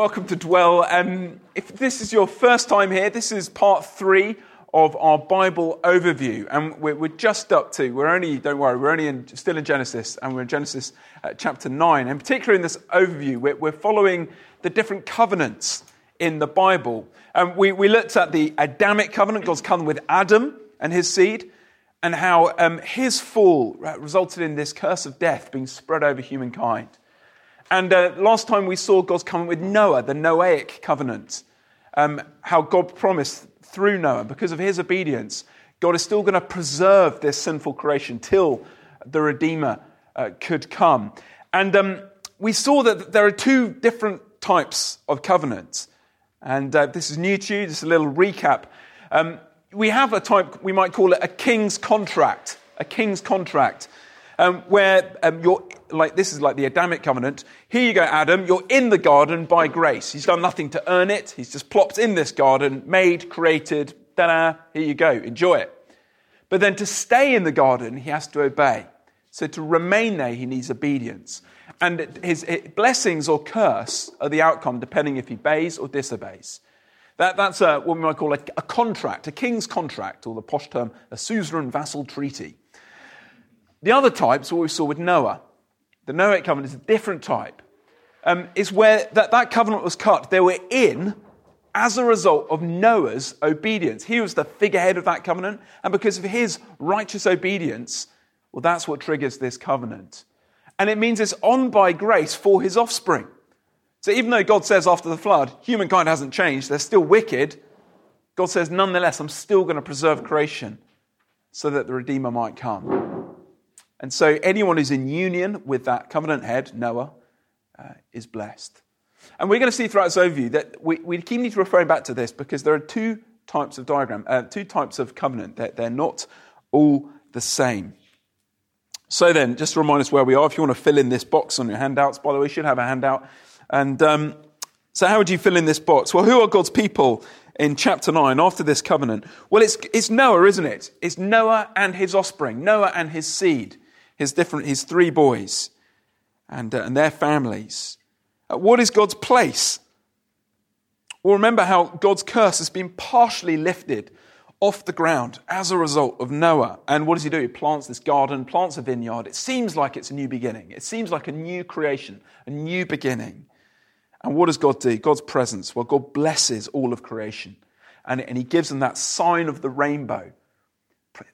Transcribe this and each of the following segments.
welcome to Dwell. Um, if this is your first time here, this is part three of our Bible overview, and we're, we're just up to. We're only, don't worry, we're only in, still in Genesis, and we're in Genesis uh, chapter nine. And particularly in this overview, we're, we're following the different covenants in the Bible. Um, we, we looked at the Adamic covenant, God's covenant with Adam and his seed, and how um, his fall resulted in this curse of death being spread over humankind. And uh, last time we saw God's covenant with Noah, the Noahic covenant, um, how God promised through Noah, because of his obedience, God is still going to preserve this sinful creation till the Redeemer uh, could come. And um, we saw that there are two different types of covenants. And uh, this is new to you, just a little recap. Um, we have a type, we might call it a king's contract. A king's contract um, where um, you're like this is like the Adamic covenant. Here you go, Adam. You're in the garden by grace. He's done nothing to earn it. He's just plopped in this garden, made, created. Ta-da! Here you go. Enjoy it. But then to stay in the garden, he has to obey. So to remain there, he needs obedience. And his, his blessings or curse are the outcome, depending if he obeys or disobeys. That, that's a, what we might call a, a contract, a king's contract, or the posh term, a suzerain vassal treaty. The other type is what we saw with Noah. The Noahic covenant is a different type. Um, it's where that, that covenant was cut. They were in as a result of Noah's obedience. He was the figurehead of that covenant, and because of his righteous obedience, well, that's what triggers this covenant. And it means it's on by grace for his offspring. So even though God says after the flood, humankind hasn't changed, they're still wicked, God says, nonetheless, I'm still going to preserve creation so that the Redeemer might come. And so anyone who's in union with that covenant head, Noah, uh, is blessed. And we're going to see throughout this overview that we, we keep need to referring back to this because there are two types of diagram, uh, two types of covenant. They're, they're not all the same. So then, just to remind us where we are, if you want to fill in this box on your handouts, by the way, you should have a handout. And um, so, how would you fill in this box? Well, who are God's people in chapter 9 after this covenant? Well, it's, it's Noah, isn't it? It's Noah and his offspring, Noah and his seed his different his three boys and, uh, and their families. Uh, what is God's place? Well, remember how God's curse has been partially lifted off the ground as a result of Noah. And what does he do? He plants this garden, plants a vineyard. It seems like it's a new beginning. It seems like a new creation, a new beginning. And what does God do? God's presence. Well, God blesses all of creation. And, and he gives them that sign of the rainbow,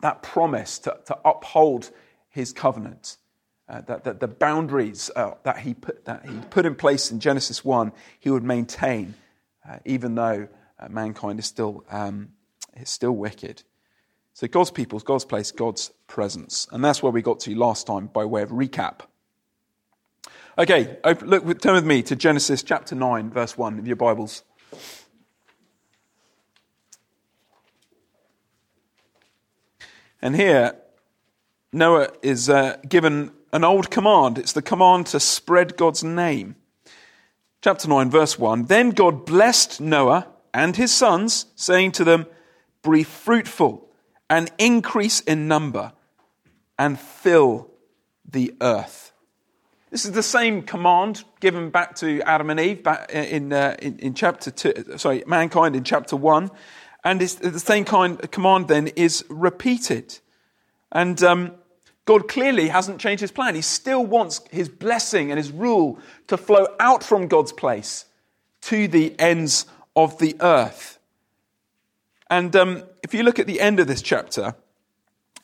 that promise to, to uphold his covenant. Uh, that, that, the boundaries uh, that, he put, that he put in place in Genesis 1, he would maintain, uh, even though uh, mankind is still, um, is still wicked. So, God's people, God's place, God's presence. And that's where we got to last time by way of recap. Okay, look, turn with me to Genesis chapter 9, verse 1 of your Bibles. And here, Noah is uh, given an old command. It's the command to spread God's name. Chapter 9, verse 1 Then God blessed Noah and his sons, saying to them, Be fruitful and increase in number and fill the earth. This is the same command given back to Adam and Eve back in, uh, in, in, chapter two, sorry, mankind in chapter 1. And the same kind of command then is repeated. And um, God clearly hasn't changed his plan. He still wants his blessing and his rule to flow out from God's place to the ends of the earth. And um, if you look at the end of this chapter,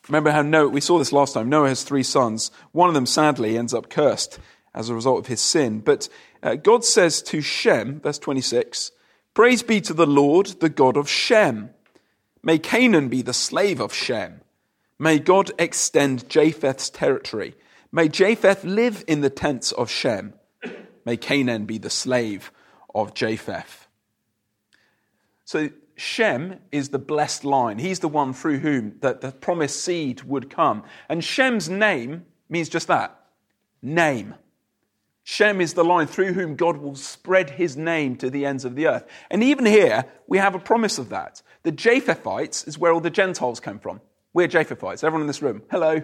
remember how Noah, we saw this last time, Noah has three sons. One of them sadly ends up cursed as a result of his sin. But uh, God says to Shem, verse 26, Praise be to the Lord, the God of Shem. May Canaan be the slave of Shem May God extend Japheth's territory. May Japheth live in the tents of Shem. May Canaan be the slave of Japheth. So Shem is the blessed line. He's the one through whom the, the promised seed would come. And Shem's name means just that name. Shem is the line through whom God will spread his name to the ends of the earth. And even here, we have a promise of that. The Japhethites is where all the Gentiles came from. We're Japhethites, everyone in this room. Hello.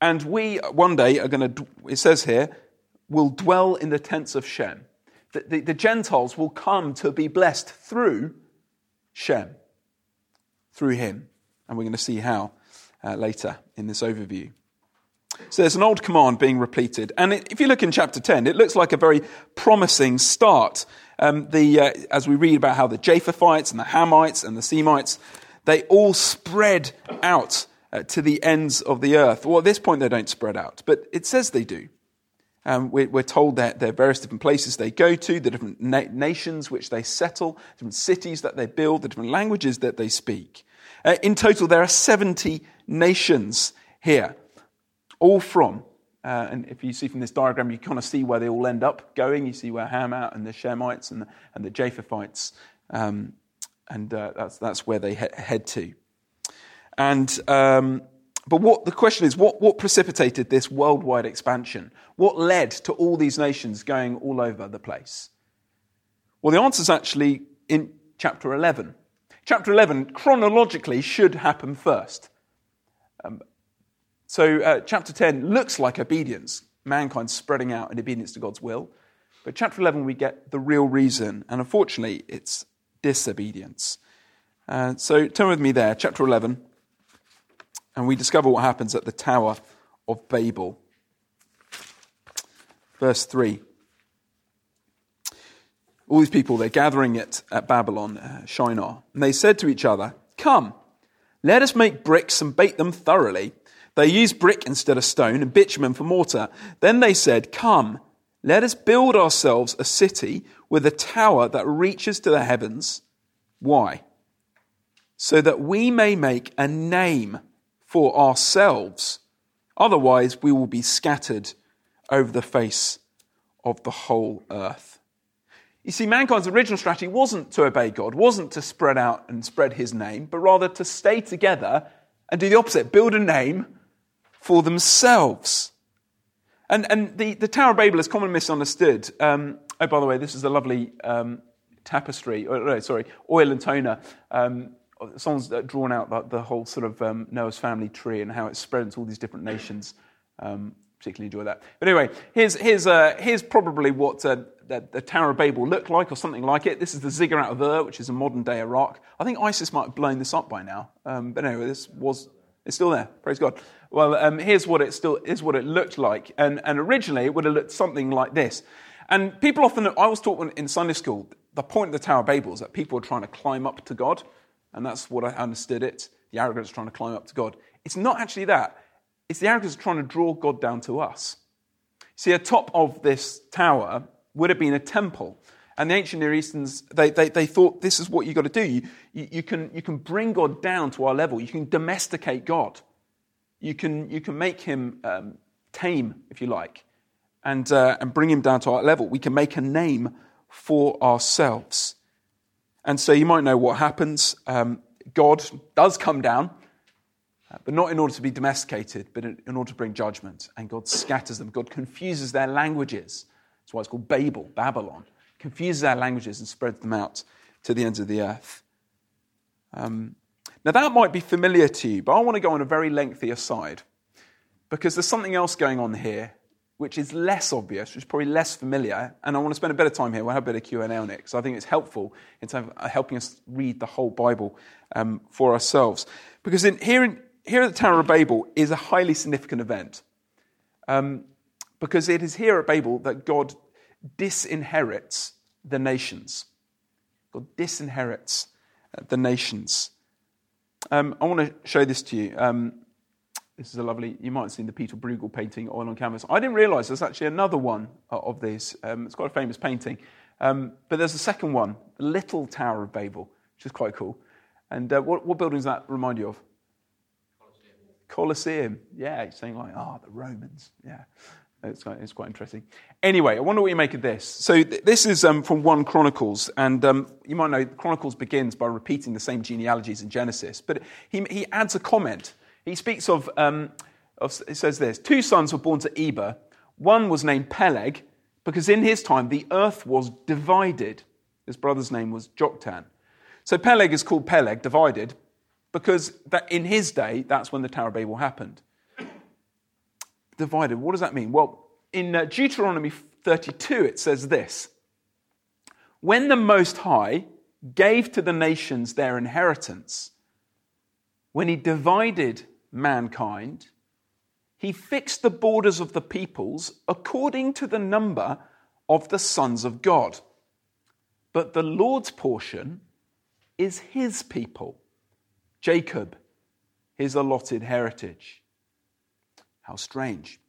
And we one day are going to, it says here, will dwell in the tents of Shem. the, the, the Gentiles will come to be blessed through Shem, through him. And we're going to see how uh, later in this overview. So there's an old command being repeated. And it, if you look in chapter 10, it looks like a very promising start. Um, the, uh, as we read about how the Japhethites and the Hamites and the Semites, they all spread out uh, to the ends of the earth. Well, at this point, they don't spread out, but it says they do. Um, we're, we're, told that there are various different places they go to, the different na- nations which they settle, different cities that they build, the different languages that they speak. Uh, in total, there are 70 nations here, all from, uh, and if you see from this diagram, you kind of see where they all end up going. You see where Hamat and the Shemites and the, and the Japhethites, um, and uh, that's, that's where they he- head to. And um, but what the question is, what, what precipitated this worldwide expansion? What led to all these nations going all over the place? Well, the answer is actually in chapter 11. Chapter 11 chronologically should happen first. Um, so, uh, chapter 10 looks like obedience, mankind spreading out in obedience to God's will. But chapter 11, we get the real reason, and unfortunately, it's disobedience. Uh, so, turn with me there, chapter 11 and we discover what happens at the Tower of Babel. Verse 3. All these people, they're gathering at, at Babylon, uh, Shinar, and they said to each other, Come, let us make bricks and bake them thoroughly. They used brick instead of stone and bitumen for mortar. Then they said, Come, let us build ourselves a city with a tower that reaches to the heavens. Why? So that we may make a name for ourselves. Otherwise, we will be scattered over the face of the whole earth. You see, mankind's original strategy wasn't to obey God, wasn't to spread out and spread his name, but rather to stay together and do the opposite build a name for themselves. And, and the, the Tower of Babel is commonly misunderstood. Um, oh, by the way, this is a lovely um, tapestry, or, oh, sorry, oil and toner um, someone's uh, drawn out the, the whole sort of um, Noah's family tree and how it spread into all these different nations. Um, particularly enjoy that. But anyway, here's, here's, uh, here's probably what uh, the, the, Tower of Babel looked like, or something like it. This is the Ziggurat of Ur, which is a modern day Iraq. I think ISIS might have blown this up by now. Um, but anyway, this was it's still there. Praise God. Well, um, here's what it still is what it looked like, and, and originally it would have looked something like this. And people often, I was taught in Sunday school, the point of the Tower of Babel is that people are trying to climb up to God and that's what I understood it. The arrogance is trying to climb up to God. It's not actually that. It's the arrogance trying to draw God down to us. See, atop of this tower would have been a temple. And the ancient Near Easterns, they, they, they thought this is what you've got to do. You, you, you, can, you can bring God down to our level. You can domesticate God. You can, you can make him um, tame, if you like, and, uh, and bring him down to our level. We can make a name for ourselves. And so you might know what happens. Um, God does come down, uh, but not in order to be domesticated, but in, in, order to bring judgment. And God scatters them. God confuses their languages. That's why it's called Babel, Babylon. Confuses our languages and spreads them out to the ends of the earth. Um, now, that might be familiar to you, but I want to go on a very lengthy aside because there's something else going on here which is less obvious, which is probably less familiar, and I want to spend a bit of time here. We'll have a bit of Q&A on it, because I think it's helpful in terms of uh, helping us read the whole Bible um, for ourselves. Because in, here, in, here at the Tower of Babel is a highly significant event. Um, because it is here at Babel that God disinherits the nations. God disinherits uh, the nations. Um, I want to show this to you. Um, this is a lovely, you might have seen the Peter Bruegel painting, Oil on Canvas. I didn't realize there's actually another one uh, of these. Um, it's quite a famous painting. Um, but there's a second one, the Little Tower of Babel, which is quite cool. And uh, what, what building does that remind you of? Colosseum. Colosseum. Yeah, it's saying like, ah, oh, the Romans. Yeah. It's quite, it's quite, interesting. Anyway, I wonder what you make of this. So th- this is um, from 1 Chronicles, and um, you might know Chronicles begins by repeating the same genealogies in Genesis, but he, he adds a comment he speaks of, um, of, it says this two sons were born to Eber. One was named Peleg, because in his time the earth was divided. His brother's name was Joktan. So Peleg is called Peleg, divided, because that in his day, that's when the Tower of Babel happened. Divided, what does that mean? Well, in uh, Deuteronomy 32, it says this when the Most High gave to the nations their inheritance, when he divided mankind, he fixed the borders of the peoples according to the number of the sons of God. But the Lord's portion is his people, Jacob, his allotted heritage. How strange.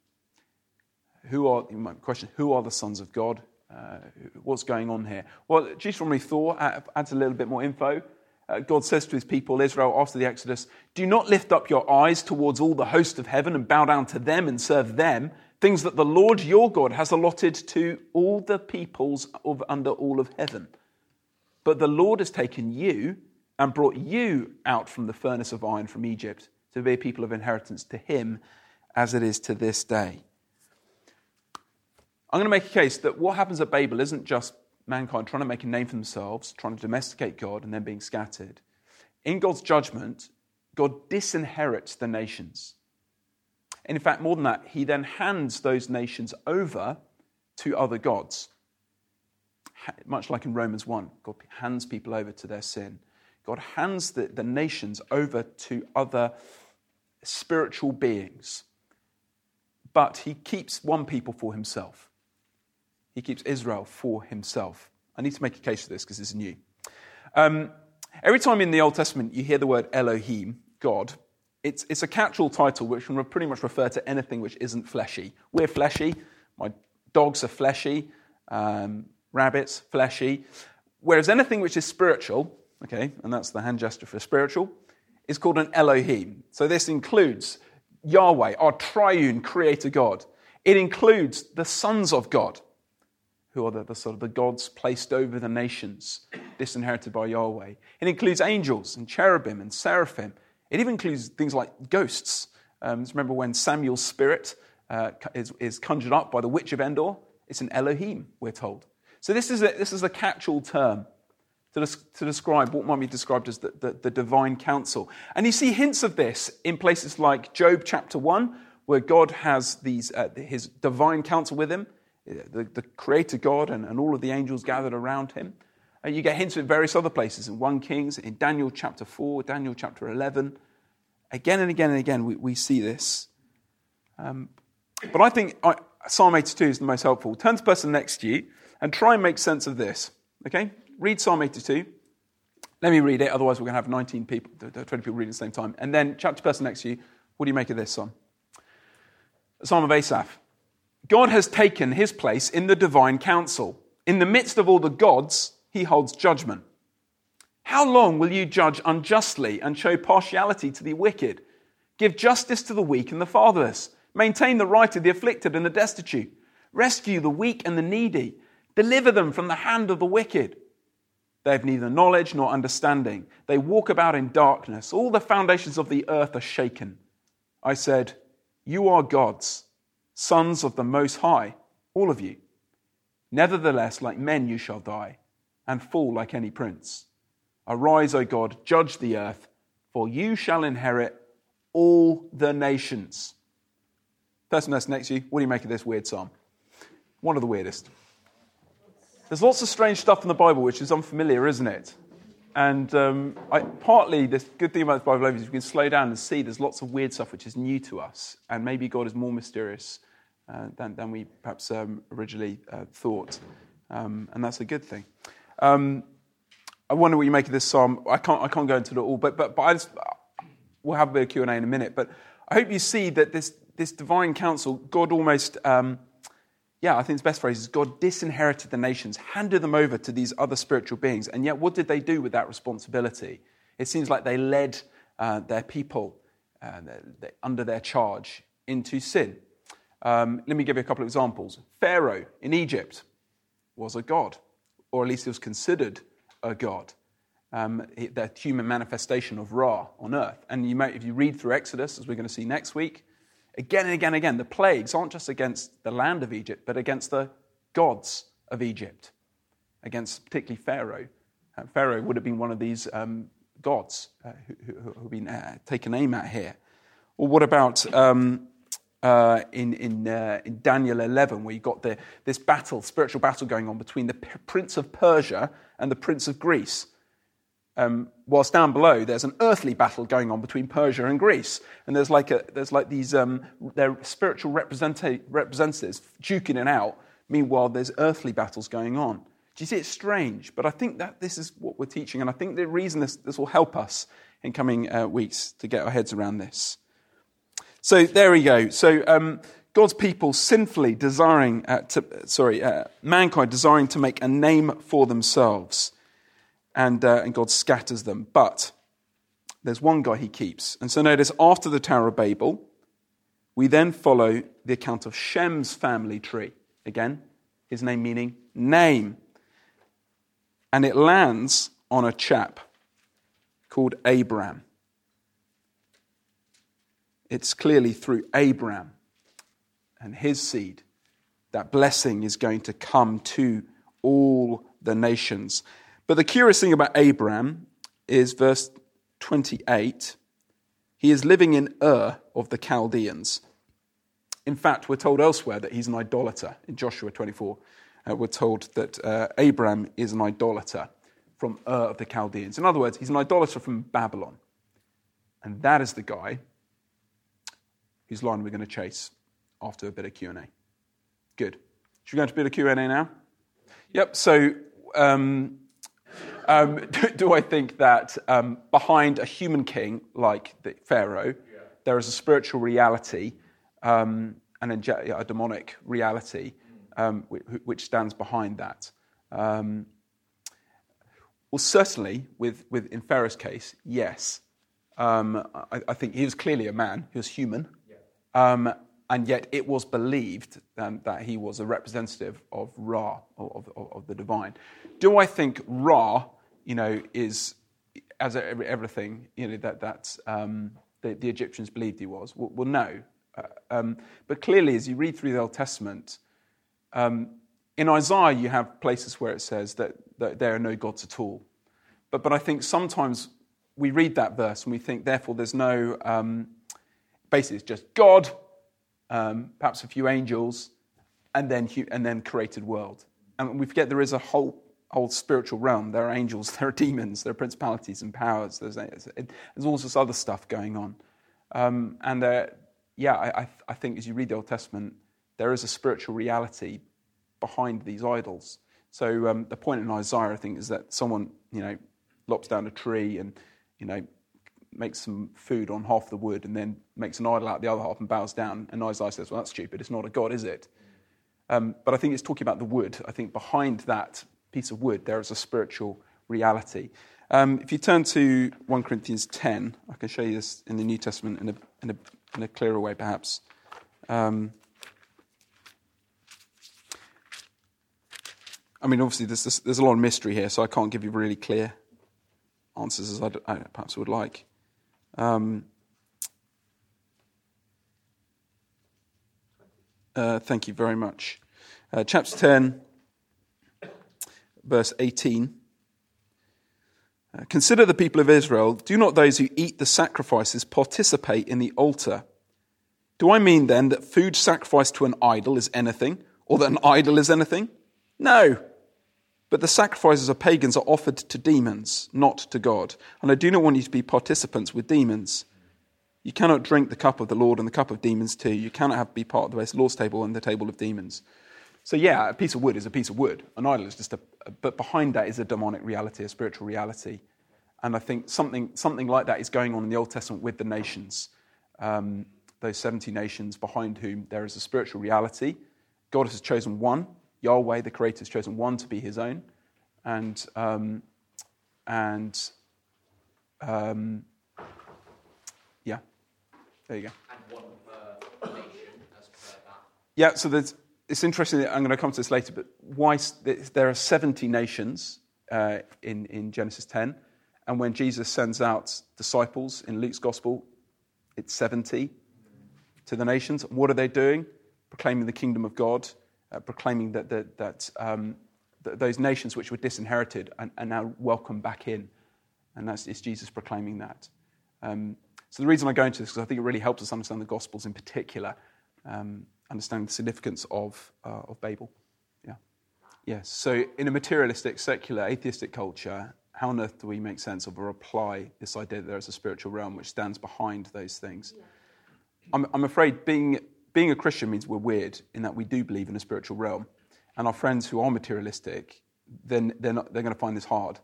Who are, you might question, who are the sons of God? Uh, what's going on here? Well, Deuteronomy 4 adds a little bit more info. Uh, God says to his people, Israel, after the Exodus, Do not lift up your eyes towards all the host of heaven and bow down to them and serve them, things that the Lord your God has allotted to all the peoples of under all of heaven. But the Lord has taken you and brought you out from the furnace of iron from Egypt to be a people of inheritance to him as it is to this day. I'm going to make a case that what happens at Babel isn't just mankind trying to make a name for themselves, trying to domesticate God, and then being scattered. In God's judgment, God disinherits the nations. And in fact, more than that, he then hands those nations over to other gods. Much like in Romans 1, God hands people over to their sin. God hands the, the nations over to other spiritual beings. But he keeps one people for himself. He keeps Israel for himself. I need to make a case for this because it's new. Um, every time in the Old Testament you hear the word Elohim, God, it's, it's a catch-all title which can pretty much refer to anything which isn't fleshy. We're fleshy. My dogs are fleshy. Um, rabbits, fleshy. Whereas anything which is spiritual, okay, and that's the hand gesture for spiritual, is called an Elohim. So this includes Yahweh, our triune creator God. It includes the sons of God who are the, the, sort of the gods placed over the nations, disinherited by Yahweh. It includes angels and cherubim and seraphim. It even includes things like ghosts. Um, remember when Samuel's spirit uh, is, is conjured up by the witch of Endor? It's an Elohim, we're told. So this is a, this is a catch-all term to, to, describe what might be described as the, the, the divine council. And you see hints of this in places like Job chapter 1, where God has these, uh, his divine council with him the, the creator God and, and all of the angels gathered around him. And you get hints in various other places in 1 Kings, in Daniel chapter 4, Daniel chapter 11. Again and again and again, we, we see this. Um, but I think I, Psalm 82 is the most helpful. Turn to the person next to you and try and make sense of this. Okay? Read Psalm 82. Let me read it, otherwise, we're going to have 19 people, 20 people reading at the same time. And then, chapter person next to you, what do you make of this psalm? Psalm of Asaph. God has taken his place in the divine council. In the midst of all the gods, he holds judgment. How long will you judge unjustly and show partiality to the wicked? Give justice to the weak and the fatherless. Maintain the right of the afflicted and the destitute. Rescue the weak and the needy. Deliver them from the hand of the wicked. They have neither knowledge nor understanding. They walk about in darkness. All the foundations of the earth are shaken. I said, You are gods sons of the Most High, all of you. Nevertheless, like men you shall die, and fall like any prince. Arise, O God, judge the earth, for you shall inherit all the nations. Person that's next to you, what do you make of this weird psalm? One of the weirdest. There's lots of strange stuff in the Bible which is unfamiliar, isn't it? And um, I, partly, the good thing about the Bible is we can slow down and see there's lots of weird stuff which is new to us. And maybe God is more mysterious uh, than, than, we perhaps um, originally uh, thought. Um, and that's a good thing. Um, I wonder what you make of this psalm. I can't, I can't go into it all, but, but, but I just, we'll have a bit of Q&A in a minute. But I hope you see that this, this divine council, God almost um, yeah, I think the best phrase is God disinherited the nations, handed them over to these other spiritual beings. And yet, what did they do with that responsibility? It seems like they led uh, their people uh, under their charge into sin. Um, let me give you a couple of examples. Pharaoh in Egypt was a god, or at least he was considered a god. Um, the human manifestation of Ra on earth. And you might, if you read through Exodus, as we're going to see next week, Again and again and again, the plagues aren't just against the land of Egypt, but against the gods of Egypt, against particularly Pharaoh. Uh, Pharaoh would have been one of these um, gods uh, who, have been uh, taken aim at here. Or what about um, uh, in, in, uh, in Daniel 11, where you've got the, this battle, spiritual battle going on between the prince of Persia and the prince of Greece. Um, whilst down below, there's an earthly battle going on between Persia and Greece. And there's like, a, there's like these um, they're spiritual representatives duking it out. Meanwhile, there's earthly battles going on. Do you see it's strange? But I think that this is what we're teaching. And I think the reason this, this will help us in coming uh, weeks to get our heads around this. So there we go. So um, God's people sinfully desiring, uh, to, sorry, uh, mankind desiring to make a name for themselves and, uh, and God scatters them. But there's one guy he keeps. And so notice after the Tower of Babel, we then follow the account of Shem's family tree. Again, his name meaning name. And it lands on a chap called Abraham. It's clearly through Abraham and his seed that blessing is going to come to all the nations. But the curious thing about Abraham is verse 28. He is living in Ur of the Chaldeans. In fact, we're told elsewhere that he's an idolater. In Joshua 24, uh, we're told that uh, Abraham is an idolater from Ur of the Chaldeans. In other words, he's an idolater from Babylon. And that is the guy whose line we're going to chase after a bit of Q&A. Good. Should we go into a bit of Q&A now? Yep, so um, um, do, do, I think that um, behind a human king like the Pharaoh, yeah. there is a spiritual reality um, and a, a, demonic reality um, which, which, stands behind that? Um, well, certainly, with, with in Pharaoh's case, yes. Um, I, I, think he was clearly a man, he was human. Yeah. And yet it was believed that he was a representative of Ra, of, of, of the divine. Do I think Ra you know, is as everything you know that that um, the, the, Egyptians believed he was. Well, well no, uh, um, but clearly, as you read through the Old Testament, um, in Isaiah you have places where it says that, that there are no gods at all. But but I think sometimes we read that verse and we think, therefore, there's no. Um, basically, it's just God, um, perhaps a few angels, and then and then created world. And we forget there is a whole whole spiritual realm. There are angels, there are demons, there are principalities and powers. There's, there's all this other stuff going on. Um, and uh, yeah, I, I, think as you read the Old Testament, there is a spiritual reality behind these idols. So um, the point in Isaiah, I think, is that someone, you know, lops down a tree and, you know, makes some food on half the wood and then makes an idol out the other half and bows down. And Isaiah says, well, that's stupid. It's not a God, is it? Um, but I think it's talking about the wood. I think behind that piece of wood, there is a spiritual reality. Um, if you turn to 1 Corinthians 10, I can show you this in the New Testament in a, in a, in a clearer way, perhaps. Um, I mean, obviously, there's, there's, a lot of mystery here, so I can't give you really clear answers as I perhaps would like. Um, uh, thank you very much. Uh, chapter 10, verse 18. Uh, Consider the people of Israel. Do not those who eat the sacrifices participate in the altar? Do I mean then that food sacrificed to an idol is anything, or that an idol is anything? No. But the sacrifices of pagans are offered to demons, not to God. And I do not want you to be participants with demons. You cannot drink the cup of the Lord and the cup of demons too. You cannot have, be part of the Lord's table and the table of demons. So, yeah, a piece of wood is a piece of wood. An idol is just a, but behind that is a demonic reality, a spiritual reality. And I think something, something like that is going on in the Old Testament with the nations, um, those 70 nations behind whom there is a spiritual reality. God has chosen one, Yahweh, the Creator, has chosen one to be his own. And, um, and um, yeah, there you go. And one per nation as per that. Yeah, so there's it's interesting, I'm going to come to this later, but why there are 70 nations uh, in, in Genesis 10, and when Jesus sends out disciples in Luke's gospel, it's 70 to the nations. What are they doing? Proclaiming the kingdom of God, uh, proclaiming that, that, that, um, that, those nations which were disinherited are, are, now welcome back in. And that's it's Jesus proclaiming that. Um, so the reason I go into this is because I think it really helps us understand the Gospels in particular um, understanding the significance of, uh, of Babel. Yeah. Yes. So, in a materialistic, secular, atheistic culture, how on earth do we make sense of or apply this idea that there is a spiritual realm which stands behind those things? Yeah. I'm, I'm afraid being, being a Christian means we're weird in that we do believe in a spiritual realm. And our friends who are materialistic, then they're, they're going to find this hard.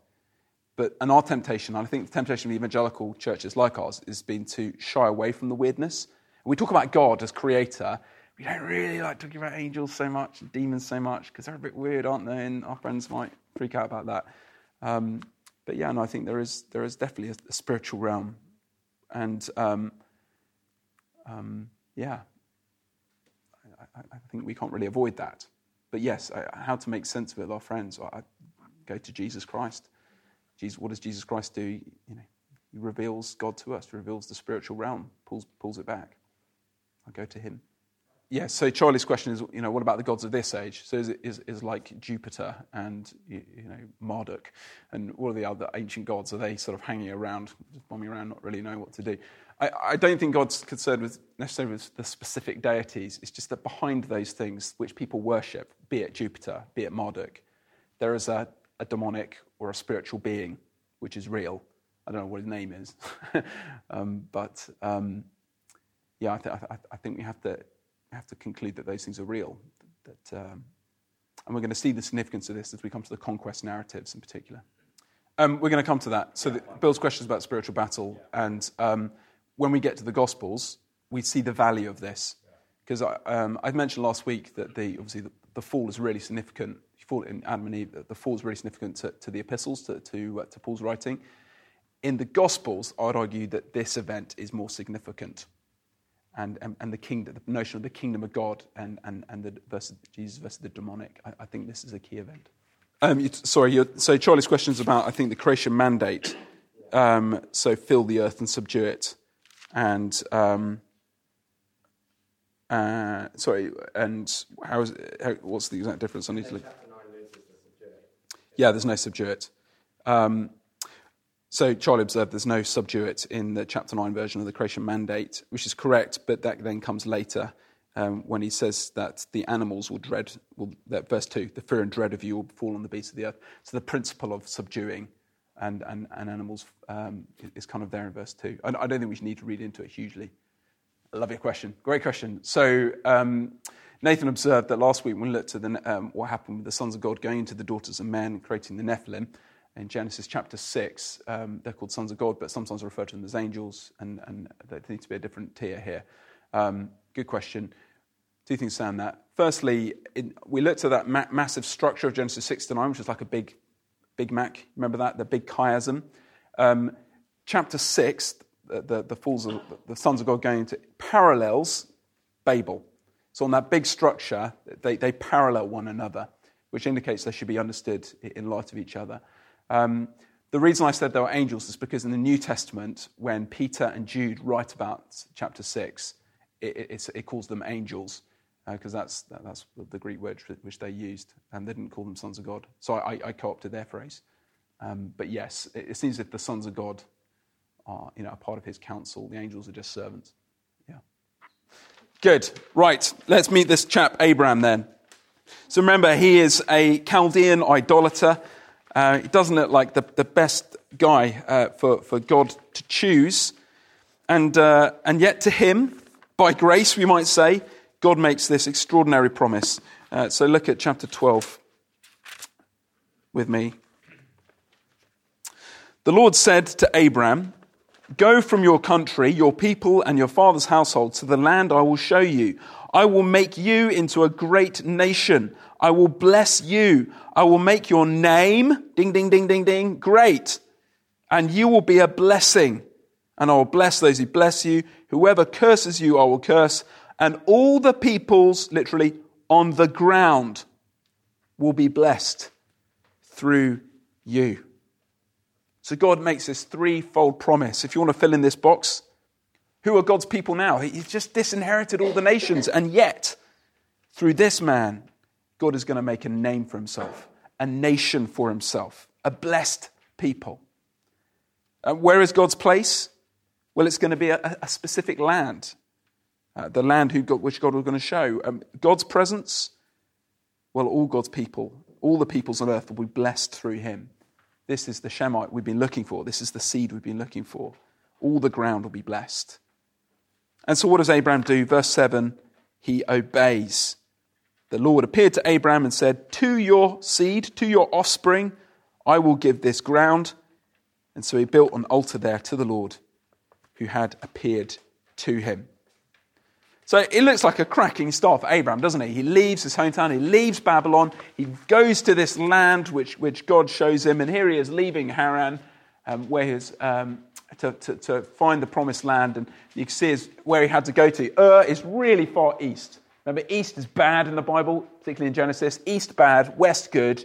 But and our temptation, and I think the temptation of evangelical churches like ours, has been to shy away from the weirdness. we talk about God as creator. We don't really like talking about angels so much and demons so much because they're a bit weird, aren't they? And our friends might freak out about that. Um, but yeah, no, I think there is there is definitely a, a spiritual realm, and um, um, yeah, I, think we can't really avoid that. But yes, I, how to make sense of it with our friends? I go to Jesus Christ. Jesus, what does Jesus Christ do? You know, he reveals God to us, reveals the spiritual realm, pulls, pulls it back. I go to him yeah, so Charlie's question is, you know, what about the gods of this age? So is, it, is, is like Jupiter and, you, know, Marduk and all of the other ancient gods, are they sort of hanging around, just bombing around, not really knowing what to do? I, I don't think God's concerned with necessarily with the specific deities. It's just that behind those things which people worship, be it Jupiter, be it Marduk, there is a, a demonic or a spiritual being which is real. I don't know what his name is. um, but um, yeah, I, th- I, th- I think we have to have to conclude that those things are real. That, um, and we're going to see the significance of this as we come to the conquest narratives in particular. Um, we're going to come to that. So, the, Bill's question is about spiritual battle. And um, when we get to the Gospels, we see the value of this. Because I, um, I mentioned last week that the, obviously the, the fall is really significant. Fall in Adam and Eve, the fall is really significant to, to the epistles, to, to, uh, to Paul's writing. In the Gospels, I'd argue that this event is more significant and, and, and, the kingdom, the notion of the kingdom of God and, and, and the versus Jesus versus the demonic. I, I think this is a key event. Um, you, sorry, so Charlie's question is about, I think, the creation mandate. Um, so fill the earth and subdue it. And, um, uh, sorry, and how is it, how, what's the exact difference? I need to look. Yeah, there's no subdue it. Um, so Charlie observed there's no subdue in the chapter 9 version of the creation mandate, which is correct, but that then comes later um, when he says that the animals will dread, will, that verse 2, the fear and dread of you will fall on the beasts of the earth. So the principle of subduing and, and, and animals um, is kind of there in verse 2. I, I, don't think we need to read into it hugely. I love your question. Great question. So um, Nathan observed that last week when we looked at the, um, what happened with the sons of God going into the daughters of men, creating the Nephilim, in Genesis chapter 6, um, they're called sons of God, but sometimes referred to them as angels, and, and there needs to be a different tier here. Um, good question. Two things stand that. Firstly, in, we looked at that ma- massive structure of Genesis 6 to 9, which is like a big, Big Mac. Remember that? The big chiasm. Um, chapter 6, the, the, the, of, the sons of God going into parallels Babel. So on that big structure, they, they parallel one another, which indicates they should be understood in light of each other. Um, the reason I said there were angels is because in the New Testament, when Peter and Jude write about chapter 6, it, it calls them angels, because uh, that's, that, that's the Greek word which they used, and they didn't call them sons of God. So I, I co opted their phrase. Um, but yes, it, it seems if the sons of God are you know, a part of his council, the angels are just servants. Yeah. Good. Right, let's meet this chap, Abraham, then. So remember, he is a Chaldean idolater. Uh, he doesn't look like the, the best guy uh, for, for God to choose. And, uh, and yet, to him, by grace, we might say, God makes this extraordinary promise. Uh, so look at chapter 12 with me. The Lord said to Abram, Go from your country, your people, and your father's household to the land I will show you. I will make you into a great nation. I will bless you. I will make your name, ding, ding, ding, ding, ding, great. And you will be a blessing. And I will bless those who bless you. Whoever curses you, I will curse. And all the peoples, literally, on the ground will be blessed through you. So God makes this threefold promise. If you want to fill in this box, who are God's people now? He's just disinherited all the nations, and yet, through this man, God is going to make a name for himself, a nation for himself, a blessed people. Uh, where is God's place? Well, it's going to be a, a specific land. Uh, the land which God was going to show. Um, God's presence, well, all God's people, all the peoples on earth will be blessed through him. This is the Shemite we've been looking for. This is the seed we've been looking for. All the ground will be blessed. And so, what does Abraham do? Verse 7 he obeys. The Lord appeared to Abraham and said, To your seed, to your offspring, I will give this ground. And so he built an altar there to the Lord who had appeared to him. So it looks like a cracking start for Abraham, doesn't it? He leaves his hometown, he leaves Babylon, he goes to this land which, which God shows him, and here he is leaving Haran, um, where he's um, to, to, to, find the promised land. And you can see where he had to go to. Ur is really far east. Remember, east is bad in the Bible, particularly in Genesis. East bad, west good.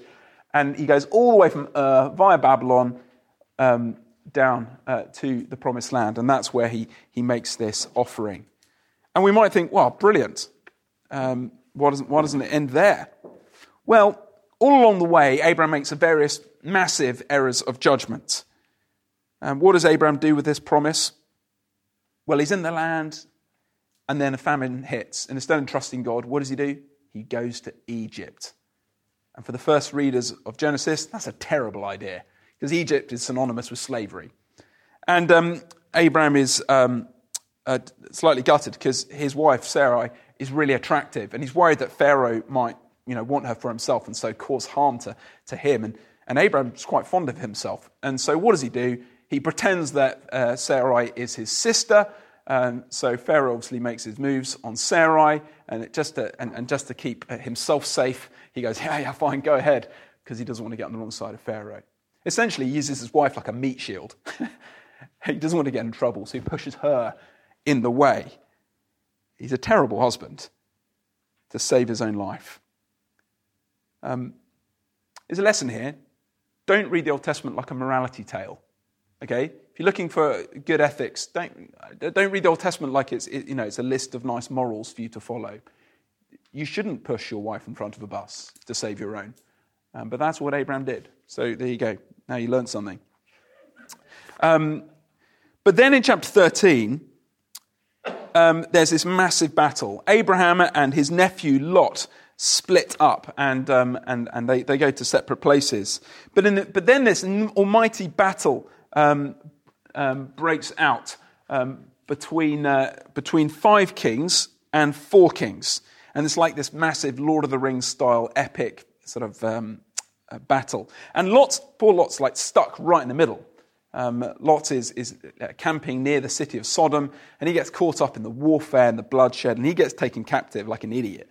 And he goes all the way from Ur via Babylon um, down uh, to the promised land. And that's where he, he makes this offering. And we might think, well, brilliant. Um, why, doesn't, why doesn't it end there? Well, all along the way, Abraham makes various massive errors of judgment. And what does Abraham do with this promise? Well, he's in the land, and then a famine hits. And instead of trusting God, what does he do? He goes to Egypt. And for the first readers of Genesis, that's a terrible idea, because Egypt is synonymous with slavery. And um, Abraham is um, uh, slightly gutted because his wife, Sarai, is really attractive. And he's worried that Pharaoh might you know, want her for himself and so cause harm to, to him. And, and Abraham's quite fond of himself. And so what does he do? He pretends that uh, Sarai is his sister. Um, so Pharaoh obviously makes his moves on Sarai. And, just to, and, and just to keep himself safe, he goes, yeah, yeah, fine, go ahead, because he doesn't want to get on the wrong side of Pharaoh. Essentially, he uses his wife like a meat shield. he doesn't want to get in trouble, so he pushes her in the way. He's a terrible husband to save his own life. Um, there's a lesson here. Don't read the Old Testament like a morality tale. Okay? If you're looking for good ethics, don't, don't read the Old Testament like it's, it, you know, it's a list of nice morals for you to follow. You shouldn't push your wife in front of a bus to save your own. Um, but that's what Abraham did. So there you go. Now you learned something. Um, but then in chapter 13, um, there's this massive battle. Abraham and his nephew Lot split up and, um, and, and they, they go to separate places. But, the, but then this almighty battle um, um breaks out um, between, uh, between five kings and four kings. And it's like this massive Lord of the Rings style epic sort of um, uh, battle. And Lot's, poor Lot's like stuck right in the middle. Um, Lot is, is uh, camping near the city of Sodom, and he gets caught up in the warfare and the bloodshed, and he gets taken captive like an idiot.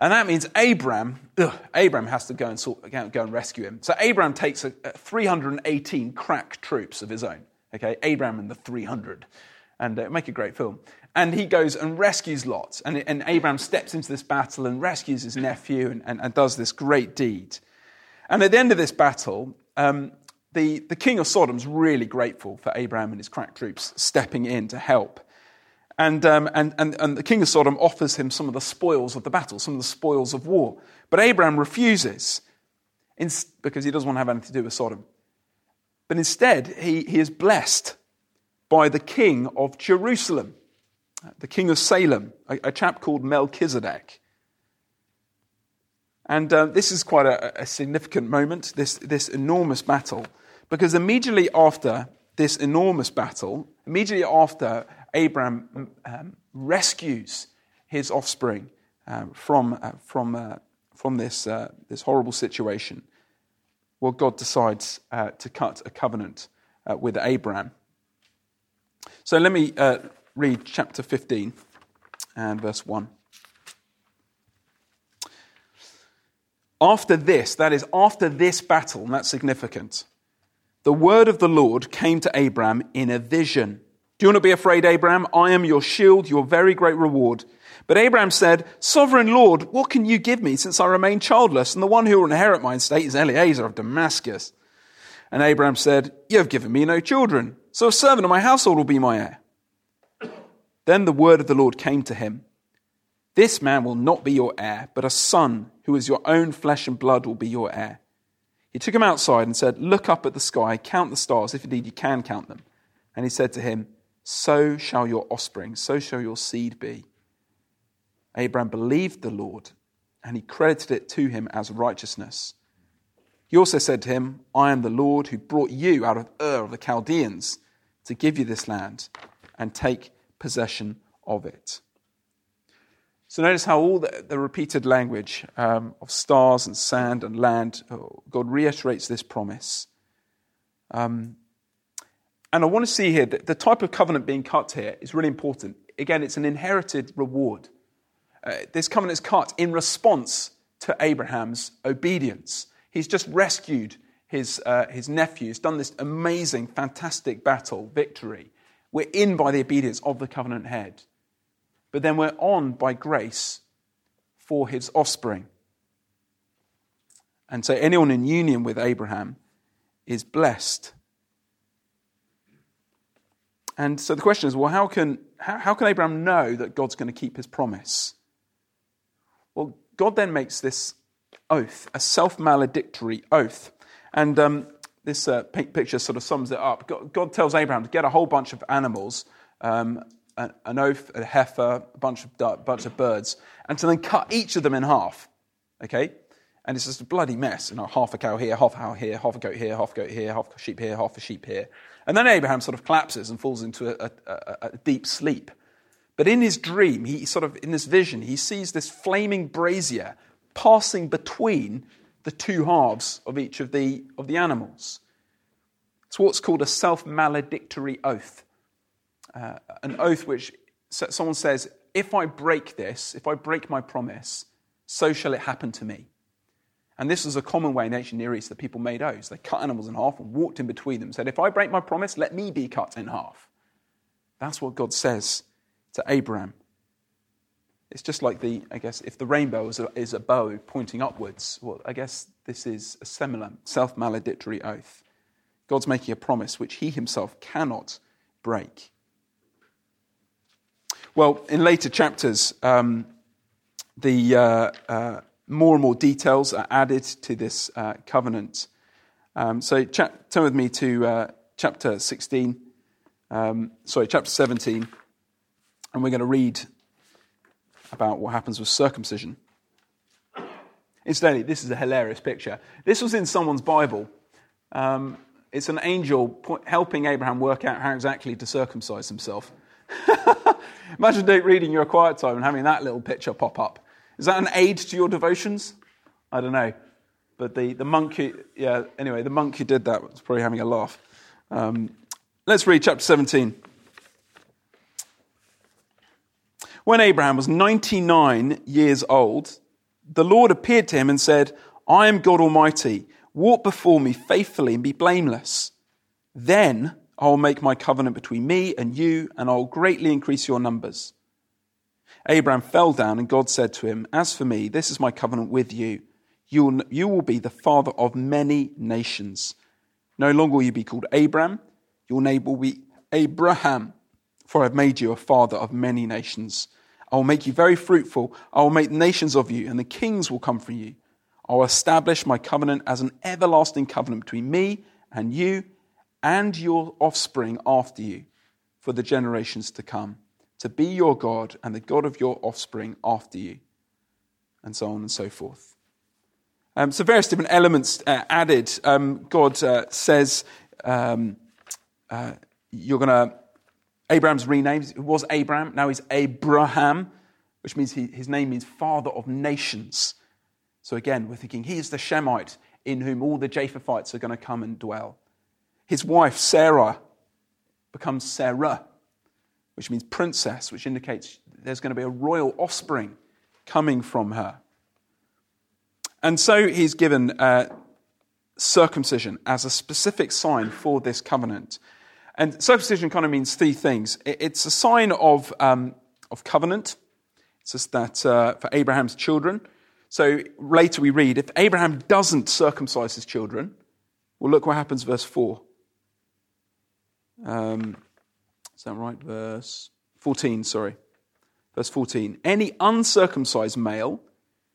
And that means Abram, ugh, Abram has to go and, sort, go and rescue him. So Abram takes a, a 318 crack troops of his own. Okay, Abram and the 300. And uh, make a great film. And he goes and rescues Lot. And, and Abram steps into this battle and rescues his nephew and, and, and does this great deed. And at the end of this battle, um, the, the king of Sodom's really grateful for Abraham and his crack troops stepping in to help. And, um, and, and, and the king of Sodom offers him some of the spoils of the battle, some of the spoils of war. But Abraham refuses in, because he doesn't want to have anything to do with Sodom. But instead, he, he is blessed by the king of Jerusalem, the king of Salem, a, a chap called Melchizedek. And uh, this is quite a, a significant moment, this, this enormous battle. Because immediately after this enormous battle, immediately after Abraham um, rescues his offspring um, from, uh, from, uh, from this, uh, this horrible situation, well, God decides uh, to cut a covenant uh, with Abraham. So let me uh, read chapter 15 and verse 1. After this, that is, after this battle, and that's significant, the word of the Lord came to Abram in a vision. Do not be afraid, Abraham? I am your shield, your very great reward. But Abraham said, Sovereign Lord, what can you give me since I remain childless? And the one who will inherit my estate is Eliezer of Damascus. And Abraham said, You have given me no children, so a servant of my household will be my heir. Then the word of the Lord came to him This man will not be your heir, but a son who is your own flesh and blood will be your heir. He took him outside and said, Look up at the sky, count the stars, if indeed you can count them. And he said to him, So shall your offspring, so shall your seed be. Abraham believed the Lord, and he credited it to him as righteousness. He also said to him, I am the Lord who brought you out of Ur of the Chaldeans to give you this land and take possession of it. So notice how all the, the repeated language um, of stars and sand and land, oh, God reiterates this promise. Um, and I want to see here that the type of covenant being cut here is really important. Again, it's an inherited reward. Uh, this covenant is cut in response to Abraham's obedience. He's just rescued his, uh, his he's done this amazing, fantastic battle, victory. We're in by the obedience of the covenant head. But then we're on by grace for his offspring. And so anyone in union with Abraham is blessed and so the question is well, how can, how, how can Abraham know that God's going to keep his promise? Well, God then makes this oath, a self maledictory oath. And um, this uh, picture sort of sums it up. God, God, tells Abraham to get a whole bunch of animals, um, an, oath, a heifer, a bunch of, bunch of birds, and to then cut each of them in half. Okay? And it's just a bloody mess. You know, half a cow here, half a cow here, half a goat here, half a goat here, half a sheep here, half a sheep here. And then Abraham sort of collapses and falls into a, a, a, deep sleep. But in his dream, he sort of, in this vision, he sees this flaming brazier passing between the two halves of each of the, of the animals. It's what's called a self maledictory oath. Uh, an oath which someone says, if I break this, if I break my promise, so shall it happen to me. And this was a common way in ancient Near East that people made oaths. They cut animals in half and walked in between them, said, If I break my promise, let me be cut in half. That's what God says to Abraham. It's just like the, I guess, if the rainbow is a, is a bow pointing upwards, well, I guess this is a similar self maledictory oath. God's making a promise which he himself cannot break. Well, in later chapters, um, the, uh, uh, more and more details are added to this uh, covenant. Um, so cha- turn with me to uh, chapter 16, um, sorry, chapter 17, and we're going to read about what happens with circumcision. Incidentally, this is a hilarious picture. This was in someone's Bible. Um, it's an angel helping Abraham work out how exactly to circumcise himself. Imagine reading your quiet time and having that little picture pop up. Is that an aid to your devotions? I don't know. But the, the monk who, yeah, anyway, the monk who did that was probably having a laugh. Um, let's read chapter 17. When Abraham was 99 years old, the Lord appeared to him and said, I am God Almighty. Walk before me faithfully and be blameless. Then I will make my covenant between me and you, and I will greatly increase your numbers. Abraham fell down, and God said to him, As for me, this is my covenant with you. You will, you will be the father of many nations. No longer will you be called Abram, your name will be Abraham, for I have made you a father of many nations. I will make you very fruitful. I will make nations of you, and the kings will come from you. I will establish my covenant as an everlasting covenant between me and you and your offspring after you for the generations to come to be your God and the God of your offspring after you, and so on and so forth. Um, so, various different elements uh, added. Um, God uh, says, um, uh, You're going to. Abram's renamed. It was Abraham, now he's Abraham, which means he, his name means father of nations. So, again, we're thinking he is the Shemite in whom all the Japhethites are going to come and dwell. His wife, Sarai, becomes Sarah, which means princess, which indicates there's going to be a royal offspring coming from her. And so he's given uh, circumcision as a specific sign for this covenant. And circumcision kind of means three things it's a sign of, um, of covenant, it's just that uh, for Abraham's children. So later we read if Abraham doesn't circumcise his children, well, look what happens, verse 4. Um, is that right? Verse 14, sorry. Verse 14. Any uncircumcised male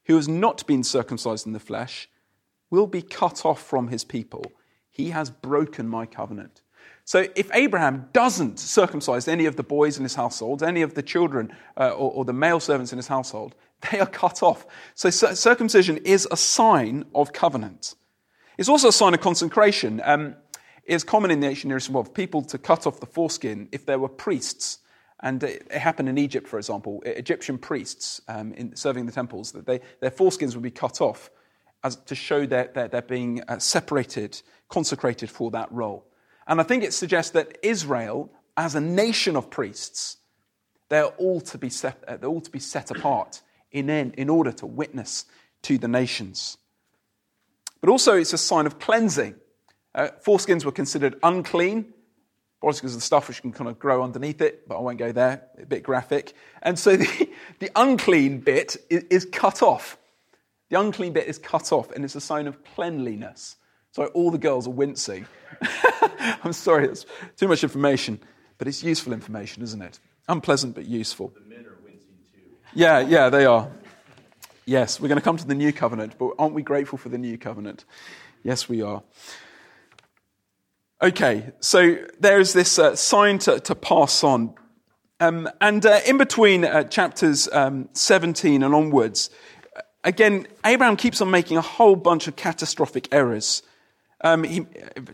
who has not been circumcised in the flesh will be cut off from his people. He has broken my covenant. So if Abraham doesn't circumcise any of the boys in his household, any of the children uh, or, or, the male servants in his household, they are cut off. So circumcision is a sign of covenant. It's also a sign of consecration. Um, it's common in the ancient Near East for people to cut off the foreskin if there were priests. And it, happened in Egypt, for example. Egyptian priests um, in serving the temples, that they, their foreskins would be cut off as, to show that they're, they're, being uh, separated, consecrated for that role. And I think it suggests that Israel, as a nation of priests, they're all to be set, uh, they're all to be set apart in, in order to witness to the nations. But also, it's a sign of cleansing. Uh, foreskins were considered unclean, because of the stuff which can kind of grow underneath it, but I won't go there, a bit graphic. And so the, the unclean bit is, is cut off. The unclean bit is cut off, and it's a sign of cleanliness. Sorry, all the girls are wincing. I'm sorry, that's too much information, but it's useful information, isn't it? Unpleasant, but useful. The men are wincing too. Yeah, yeah, they are. Yes, we're going to come to the new covenant, but aren't we grateful for the new covenant? Yes, we are. Okay, so there is this uh, sign to, to, pass on. Um, and uh, in between uh, chapters um, 17 and onwards, again, Abraham keeps on making a whole bunch of catastrophic errors. Um, he,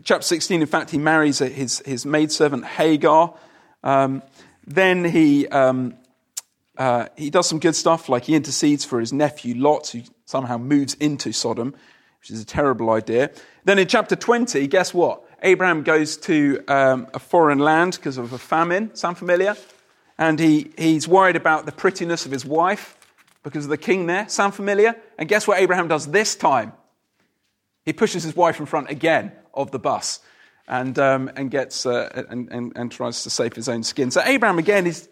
chapter 16, in fact, he marries his, his maidservant Hagar. Um, then he, um, uh, he does some good stuff, like he intercedes for his nephew Lot, who somehow moves into Sodom, which is a terrible idea. Then in chapter 20, guess what? Abraham goes to um, a foreign land because of a famine. Sound familiar? And he, he's worried about the prettiness of his wife because of the king there. Sound familiar? And guess what Abraham does this time? He pushes his wife in front again of the bus and, um, and, gets, uh, and, and, and, tries to save his own skin. So Abraham, again, is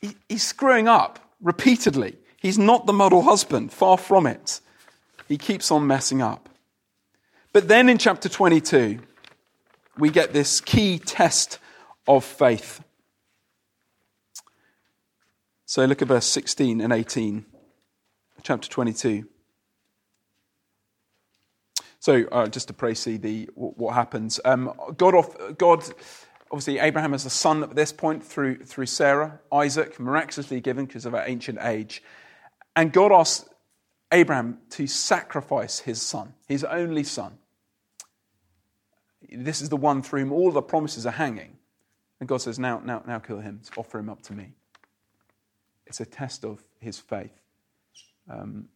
he, he's screwing up repeatedly. He's not the model husband, far from it. He keeps on messing up. But then in chapter 22, we get this key test of faith. So look at verse 16 and 18, chapter 22. So, uh, just to pray, see the, what happens. Um, God, off, God, obviously, Abraham has a son at this point through, through Sarah, Isaac, miraculously given because of our ancient age. And God asks Abraham to sacrifice his son, his only son. This is the one through whom all the promises are hanging. And God says, Now, now, now kill him, offer him up to me. It's a test of his faith. Um,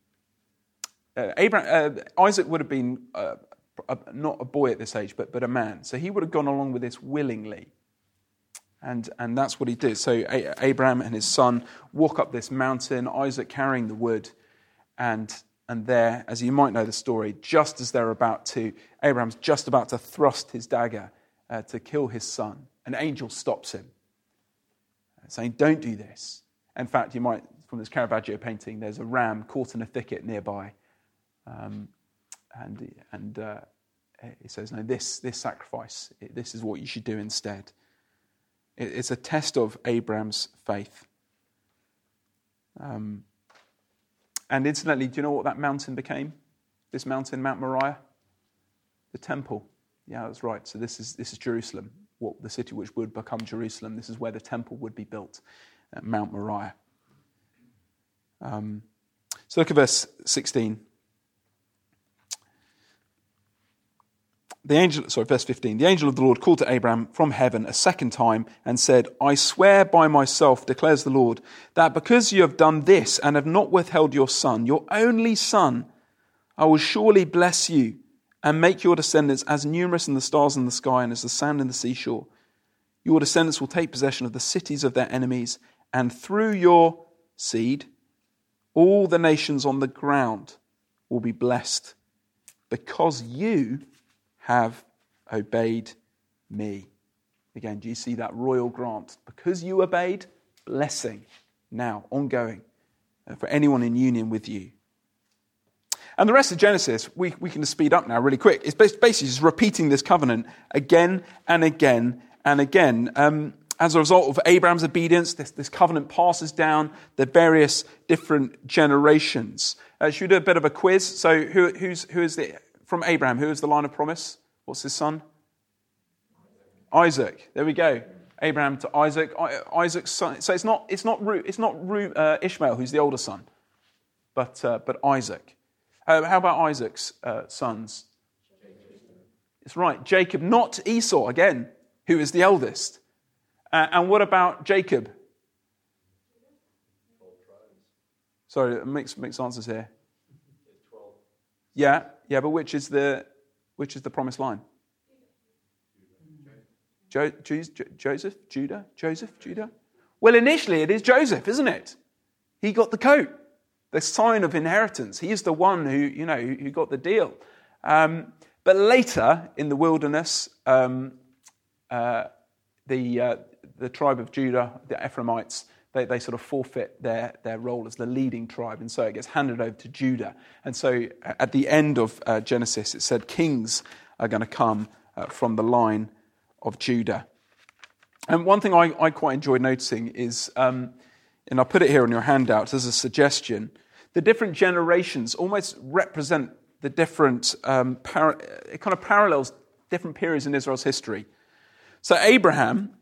uh, Abraham, uh, Isaac would have been uh, a, not a boy at this age, but, but a man. So he would have gone along with this willingly. And, and that's what he did. So a- Abraham and his son walk up this mountain, Isaac carrying the wood. And, and there, as you might know the story, just as they're about to, Abraham's just about to thrust his dagger uh, to kill his son, an angel stops him, saying, Don't do this. In fact, you might, from this Caravaggio painting, there's a ram caught in a thicket nearby. Um, and and uh, he says, no, this, this sacrifice, this is what you should do instead. it's a test of Abraham's faith. Um, and incidentally, do you know what that mountain became? This mountain, Mount Moriah? The temple. Yeah, that's right. So this is, this is Jerusalem, what the city which would become Jerusalem. This is where the temple would be built, at Mount Moriah. Um, so look at verse 16. The angel, sorry, verse 15, the angel of the Lord called to Abraham from heaven a second time and said, I swear by myself, declares the Lord, that because you have done this and have not withheld your son, your only son, I will surely bless you and make your descendants as numerous as the stars in the sky and as the sand in the seashore. Your descendants will take possession of the cities of their enemies, and through your seed, all the nations on the ground will be blessed because you have obeyed me. Again, do you see that royal grant? Because you obeyed, blessing now, ongoing, uh, for anyone in union with you. And the rest of Genesis, we, we can speed up now really quick. It's basically just repeating this covenant again and again and again. Um, as a result of Abraham's obedience, this, this covenant passes down the various different generations. Uh, should we do a bit of a quiz? So, who, who's, who is the, from Abraham, who is the line of promise? What's his son? Isaac. There we go. Abraham to Isaac. Isaac's son. So it's not, it's not, it's not uh, Ishmael who's the older son, but, uh, but Isaac. Uh, how about Isaac's uh, sons? It's right, Jacob, not Esau, again, who is the eldest. Uh, and what about Jacob? Sorry, mixed, mixed answers here. Yeah, yeah, but which is the, which is the promised line? Jo- Joseph, Judah, Joseph, Judah? Well, initially it is Joseph, isn't it? He got the coat, the sign of inheritance. He is the one who, you know, who got the deal. Um, but later in the wilderness, um, uh, the, uh, the tribe of Judah, the Ephraimites, they, they sort of forfeit their, their role as the leading tribe, and so it gets handed over to Judah. And so at the end of uh, Genesis, it said kings are going to come uh, from the line of Judah. And one thing I, I quite enjoy noticing is, um, and I'll put it here on your handout as a suggestion, the different generations almost represent the different, um, it kind of parallels different periods in Israel's history. So Abraham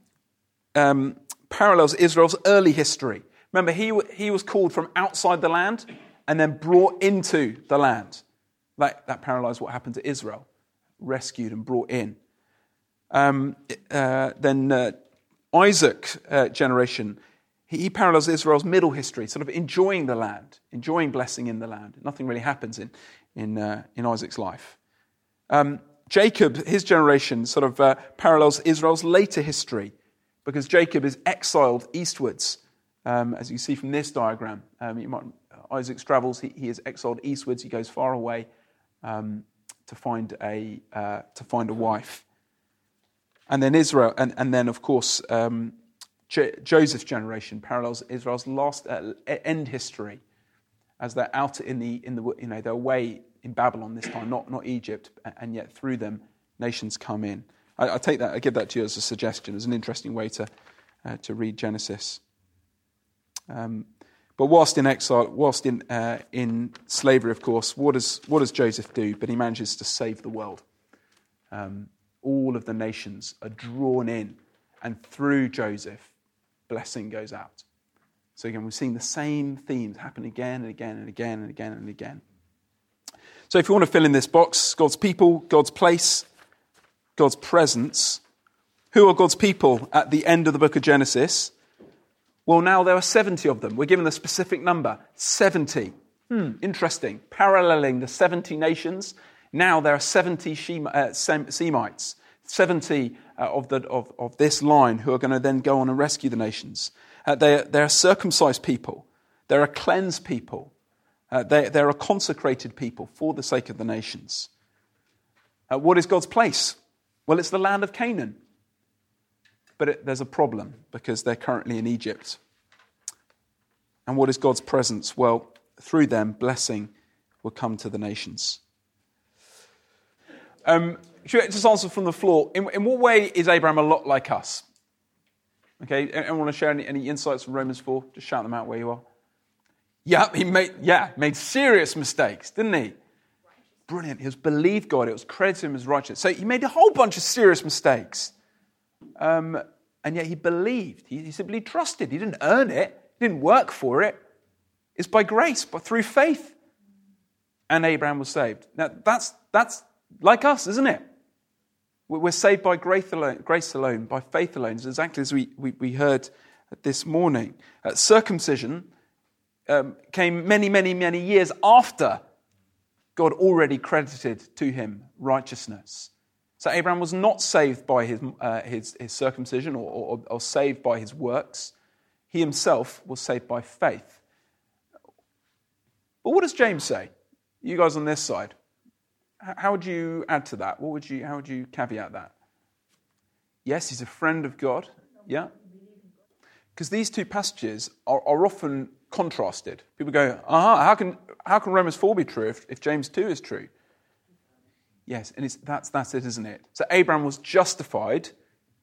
um, parallels Israel's early history. Remember, he, he was called from outside the land and then brought into the land. That, that parallels what happened to Israel, rescued and brought in. Um, uh, then uh, Isaac uh, generation, he, he, parallels Israel's middle history, sort of enjoying the land, enjoying blessing in the land. Nothing really happens in, in, uh, in Isaac's life. Um, Jacob, his generation, sort of uh, parallels Israel's later history because Jacob is exiled eastwards. Um, as you see from this diagram, um, might, Isaac travels, he, he, is exiled eastwards, he goes far away um, to, find a, uh, to find a wife. And then Israel, and, and then, of course, um, Joseph's generation parallels Israel's last uh, end history as they're out in the, in the, you know, they're away in Babylon this time, not, not Egypt, and yet through them nations come in. I, I, take that, I give that to you as a suggestion, as an interesting way to, uh, to read Genesis. Um, but whilst in exile, whilst in, uh, in slavery, of course, what does, what does Joseph do? But he manages to save the world. Um, all of the nations are drawn in, and through Joseph, blessing goes out. So again, we've seen the same themes happen again and again and again and again and again. So if you want to fill in this box, God's people, God's place, God's presence. Who are God's people at the end of the book of Genesis? Well, now there are 70 of them. We're given a specific number 70. Hmm, interesting. Paralleling the 70 nations, now there are 70 Shem- uh, Semites, 70 uh, of, the, of, of, this line who are going to then go on and rescue the nations. Uh, they, they are circumcised people, they're cleansed people, uh, they, they're consecrated people for the sake of the nations. Uh, what is God's place? Well, it's the land of Canaan. But it, there's a problem because they're currently in Egypt. And what is God's presence? Well, through them, blessing will come to the nations. Um, just answer from the floor. In, in, what way is Abraham a lot like us? Okay, anyone want to share any, any insights from Romans 4? Just shout them out where you are. Yeah, he made, yeah, made serious mistakes, didn't he? Brilliant. He was believed God. It was credited him as righteous. So he made a whole bunch of serious mistakes. Um, and yet he believed. He, he, simply trusted. He didn't earn it. He didn't work for it. It's by grace, but through faith. And Abraham was saved. Now that's that's like us, isn't it? We're saved by grace alone, grace alone by faith alone, exactly as we, we, we heard this morning. Uh, circumcision um, came many, many, many years after God already credited to him righteousness. So Abraham was not saved by his, uh, his, his, circumcision or, or, or saved by his works. He himself was saved by faith. But what does James say? You guys on this side. How would you add to that? What would you, how would you caveat that? Yes, he's a friend of God. Yeah? Because these two passages are, are often contrasted. People go, aha, how can, how can Romans 4 be true if, if James 2 is true? Yes, and that's, that's it, isn't it? So Abraham was justified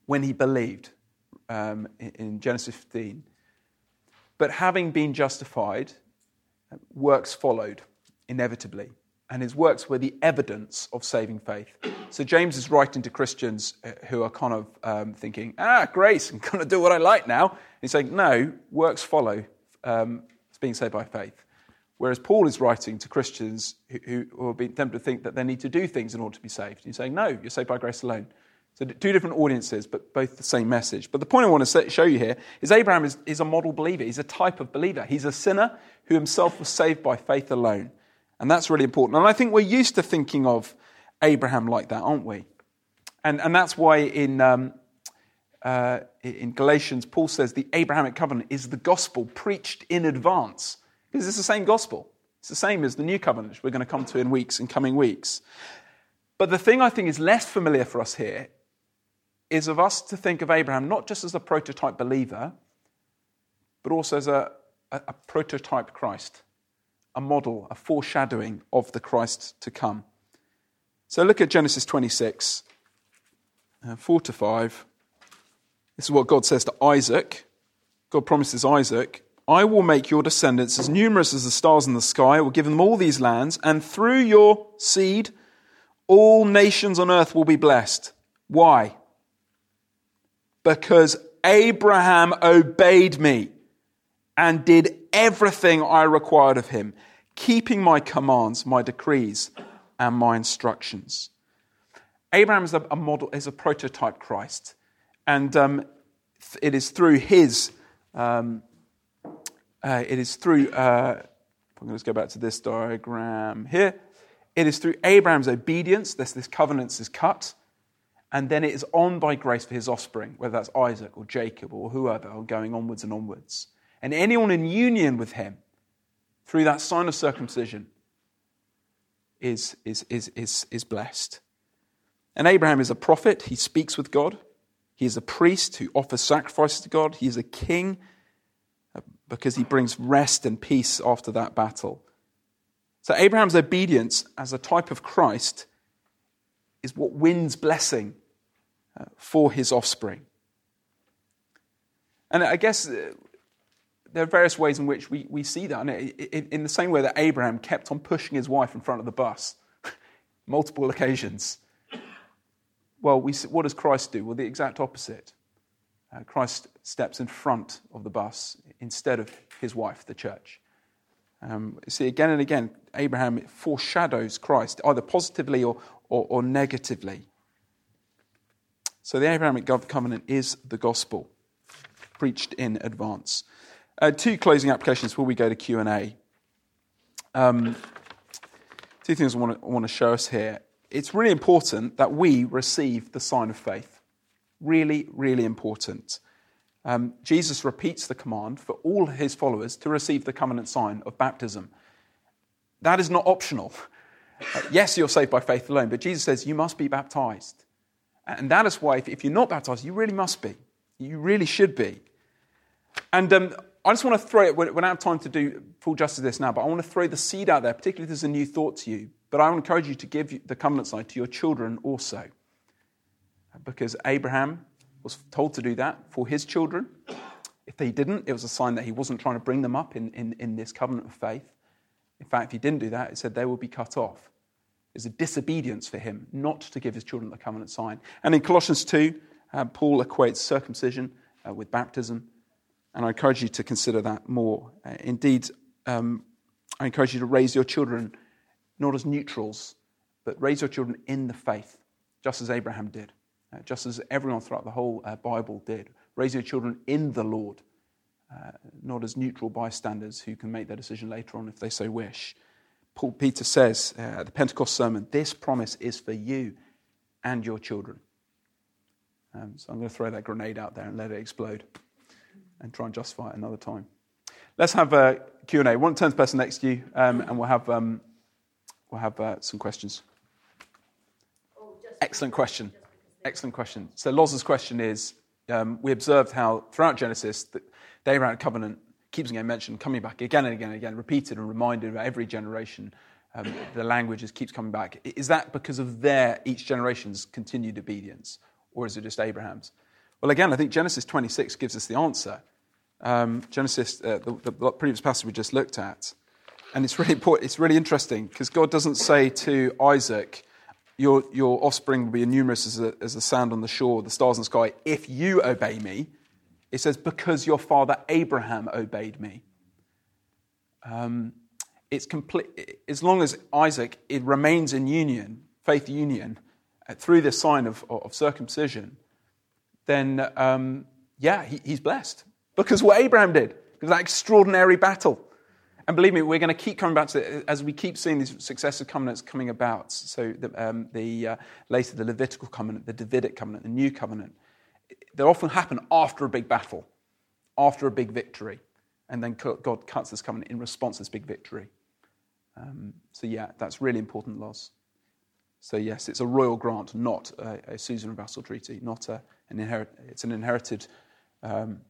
when he believed um, in, in Genesis 15. But having been justified, works followed inevitably. and his works were the evidence of saving faith. So James is writing to Christians uh, who are kind of um, thinking, ah, grace, I'm going to do what I like now. He's saying, no, works follow um, being saved by faith. Whereas Paul is writing to Christians who, who are being tempted to think that they need to do things in order to be saved. He's saying, no, you're saved by grace alone. So two different audiences, but both the same message. But the point I want to show you here is Abraham is, is a model believer. He's a type of believer. He's a sinner who himself was saved by faith alone. And that's really important. And I think we're used to thinking of Abraham like that, aren't we? And, and that's why in, um, uh, in Galatians, Paul says the Abrahamic covenant is the gospel preached in advance. Because it's the same gospel. It's the same as the new covenant, which we're going to come to in weeks, in coming weeks. But the thing I think is less familiar for us here is of us to think of Abraham not just as a prototype believer, but also as a, a, a prototype Christ, a model, a foreshadowing of the Christ to come. So look at Genesis 26, uh, 4 to 5. This is what God says to Isaac. God promises Isaac, I will make your descendants as numerous as the stars in the sky. I will give them all these lands, and through your seed, all nations on earth will be blessed. Why? because Abraham obeyed me and did everything I required of him, keeping my commands, my decrees, and my instructions. Abraham is a, model, is a prototype Christ, and um, it is through his, um, uh, it is through. Uh, I'm going to go back to this diagram here. It is through Abraham's obedience that this covenant is cut and then it is on by grace for his offspring, whether that's Isaac or Jacob or whoever, or going onwards and onwards. And anyone in union with him through that sign of circumcision is, is, is, is, is blessed. And Abraham is a prophet, he speaks with God. He is a priest who offers sacrifices to God. He is a king uh, because he brings rest and peace after that battle. So, Abraham's obedience as a type of Christ is what wins blessing uh, for his offspring. And I guess uh, there are various ways in which we, we see that. In the same way that Abraham kept on pushing his wife in front of the bus, multiple occasions. Well, we, what does Christ do? Well, the exact opposite. Uh, Christ steps in front of the bus instead of his wife, the church. Um, see, again and again, Abraham foreshadows Christ, either positively or, or, or negatively. So the Abrahamic covenant is the gospel preached in advance. Uh, two closing applications before we go to Q and A. Um, two things I want, to, I want to show us here. It's really important that we receive the sign of faith. Really, really important. Um, Jesus repeats the command for all his followers to receive the covenant sign of baptism. That is not optional. Uh, yes, you're saved by faith alone, but Jesus says you must be baptized. And that is why, if, if you're not baptized, you really must be. You really should be. And um, I just want to throw it, we don't have time to do full justice to this now, but I want to throw the seed out there, particularly if there's a new thought to you. But I encourage you to give the covenant sign to your children also. Because Abraham was told to do that for his children. If he didn't, it was a sign that he wasn't trying to bring them up in, in, in this covenant of faith. In fact, if he didn't do that, it said they will be cut off is a disobedience for him not to give his children the covenant sign. And in Colossians 2, uh, Paul equates circumcision uh, with baptism. And I encourage you to consider that more. Uh, indeed, um, I encourage you to raise your children not as neutrals, but raise your children in the faith, just as Abraham did, uh, just as everyone throughout the whole uh, Bible did. Raise your children in the Lord, uh, not as neutral bystanders who can make their decision later on if they so wish. Paul Peter says uh, at the Pentecost sermon, this promise is for you and your children. Um, so I'm going to throw that grenade out there and let it explode and try and justify it another time. Let's have a Q&A. One turn to the person next to you um, and we'll have, um, we'll have uh, some questions. Excellent question. Excellent question. So Loz's question is, um, we observed how throughout Genesis, the, the Abrahamic covenant keeps getting mentioned, coming back again and again and again, repeated and reminded about every generation. Um, the language just keeps coming back. Is that because of their, each generation's continued obedience, or is it just Abraham's? Well, again, I think Genesis 26 gives us the answer. Um, Genesis, uh, the, the, previous passage we just looked at, and it's really important, it's really interesting because God doesn't say to Isaac, your, your offspring will be as numerous as, a, as the sand on the shore, the stars in the sky, if you obey me. It says, because your father Abraham obeyed me. Um, it's complete, as long as Isaac it remains in union, faith union, uh, through this sign of, of circumcision, then um, yeah, he, he's blessed. Because what Abraham did, because that extraordinary battle. And believe me, we're going to keep coming back to it as we keep seeing these successive covenants coming about. So the, um, the uh, later the Levitical covenant, the Davidic covenant, the New covenant, they often happen after a big battle, after a big victory, and then God cuts this covenant in response to this big victory. Um, so yeah, that's really important Loz. So yes, it's a royal grant, not a, a suzerain vassal treaty, not a, an inherit. It's an inherited. Um,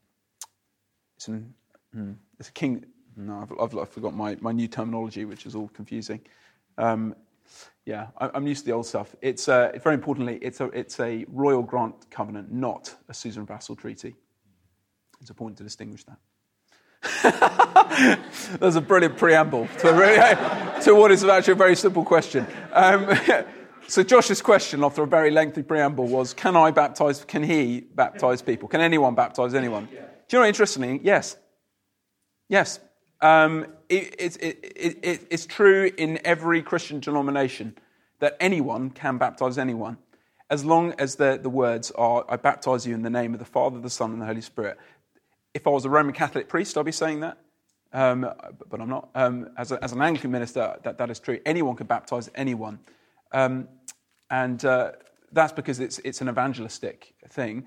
it's an. Mm, it's a king. No, I've, I've, I've, forgot my, my new terminology, which is all confusing. Um, yeah, I, am used to the old stuff. It's uh, very importantly, it's a, it's a royal grant covenant, not a suzerain vassal treaty. It's a point to distinguish that. That's a brilliant preamble to, really, to what is actually a very simple question. Um, so Josh's question after a very lengthy preamble was, can I baptize, can he baptize people? Can anyone baptize anyone? Do you know, interestingly, yes. Yes. Um, it, it, it, it's true in every Christian denomination that anyone can baptize anyone, as long as the, the words are, I baptize you in the name of the Father, the Son, and the Holy Spirit. If I was a Roman Catholic priest, I'd be saying that, um, but I'm not. Um, as, a, as, an Anglican minister, that, that is true. Anyone can baptize anyone. Um, and uh, that's because it's, it's an evangelistic thing.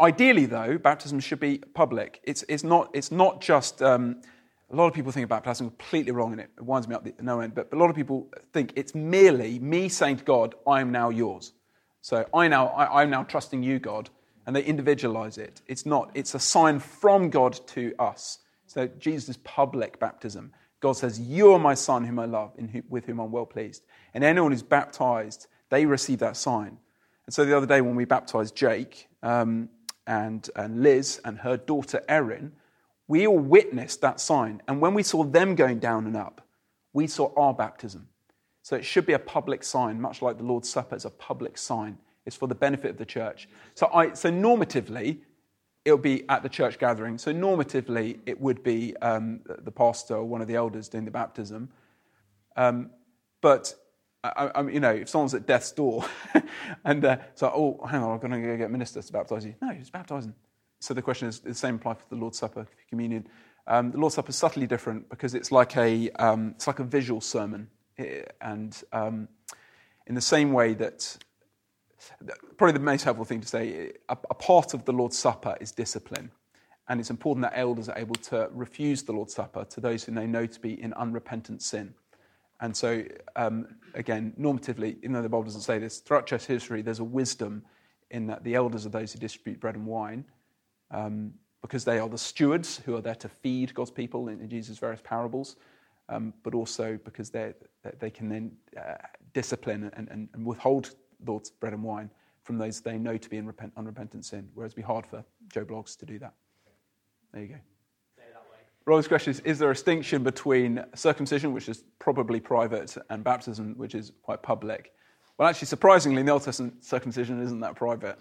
Ideally, though, baptism should be public. It's, it's, not, it's not just um, a lot of people think about baptism completely wrong, and it winds me up the no end. But a lot of people think it's merely me saying to God, "I am now yours." So I now, I, I'm now trusting you, God, and they individualize it. It's not. It's a sign from God to us. So Jesus' public baptism. God says, "You are my son, whom I love, whom, with whom I'm well pleased." And anyone who's baptized, they receive that sign. And so the other day when we baptized Jake um, and, and Liz and her daughter Erin we all witnessed that sign. And when we saw them going down and up, we saw our baptism. So it should be a public sign, much like the Lord's Supper is a public sign. It's for the benefit of the church. So, I, so normatively, it'll be at the church gathering. So normatively, it would be um, the pastor or one of the elders doing the baptism. Um, but I, I, you know, if someone's at death's door and uh, so, oh, hang on, I'm going to go get ministers to baptize you. No, he's baptizing. So the question is the same apply for the Lord's Supper, communion. Um, the Lord's Supper is subtly different because it's like a, um, it's like a visual sermon. And um, in the same way that, probably the most helpful thing to say, a, a part of the Lord's Supper is discipline. And it's important that elders are able to refuse the Lord's Supper to those who they know to be in unrepentant sin. And so, um, again, normatively, even though the Bible doesn't say this, throughout church history, there's a wisdom in that the elders are those who distribute bread and wine, um, because they are the stewards who are there to feed God's people in, Jesus' various parables, um, but also because they they can then uh, discipline and, and, and, withhold Lord's bread and wine from those they know to be in repent, unrepentant sin, whereas it'd be hard for Joe Bloggs to do that. There you go. Roland's question is Is there a distinction between circumcision, which is probably private, and baptism, which is quite public? Well, actually, surprisingly, in the Old Testament, circumcision isn't that private.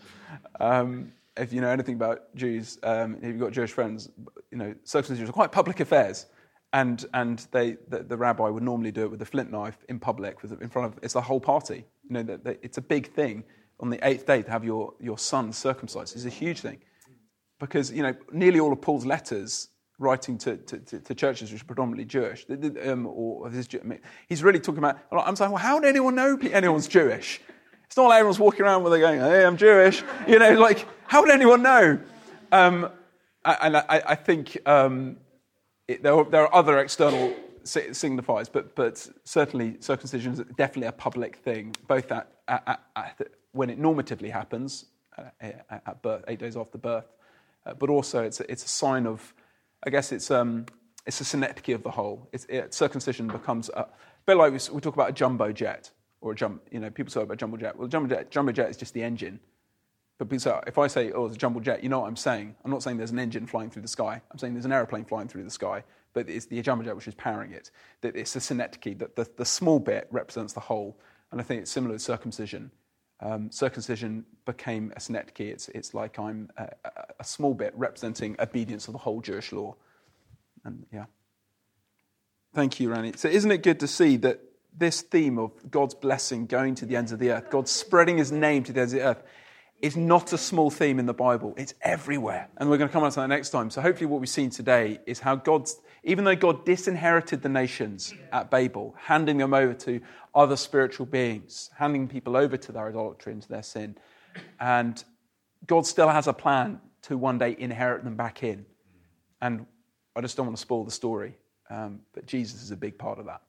Um, if you know anything about Jews, um, if you've got Jewish friends, you know, circumcisions are quite public affairs. And, and they, the, the, rabbi would normally do it with a flint knife in public, with, in front of, it's the whole party. You know, that, that it's a big thing on the eighth day to have your, your son circumcised. It's a huge thing. Because, you know, nearly all of Paul's letters writing to, to, to, to churches which are predominantly Jewish, um, or his, he's really talking about, I'm saying, well, how would anyone know anyone's Jewish? It's not like everyone's walking around with they going, hey, I'm Jewish. You know, like, how would anyone know? Um, and I, I think um, it, there, are, there, are, other external signifiers, but, but certainly circumcision is definitely a public thing, both at, at, at, when it normatively happens uh, at birth, eight days after birth, uh, but also it's a, it's a sign of, I guess it's, um, it's a synecdoche of the whole. It's, it, circumcision becomes a, a bit like we, talk about a jumbo jet or a jump, you know, people talk about jumbo jet. Well, jumbo jet, jumbo jet is just the engine. But so if I say, oh, it's a jumbo jet, you know what I'm saying. I'm not saying there's an engine flying through the sky. I'm saying there's an aeroplane flying through the sky. but it's the jumbo jet which is powering it. That it's the synecdoche, that the, the small bit represents the whole. And I think it's similar to circumcision. Um, circumcision became a synecdoche. It's, it's like I'm a, a, small bit representing obedience of the whole Jewish law. And yeah. Thank you, Rani. So, isn't it good to see that this theme of God's blessing going to the ends of the earth, God spreading his name to the ends of the earth, is not a small theme in the Bible. It's everywhere. And we're going to come on to that next time. So hopefully what we've seen today is how God's, even though God disinherited the nations at Babel, handing them over to other spiritual beings, handing people over to their idolatry and to their sin, and God still has a plan to one day inherit them back in. And I just don't want to spoil the story, um, but Jesus is a big part of that.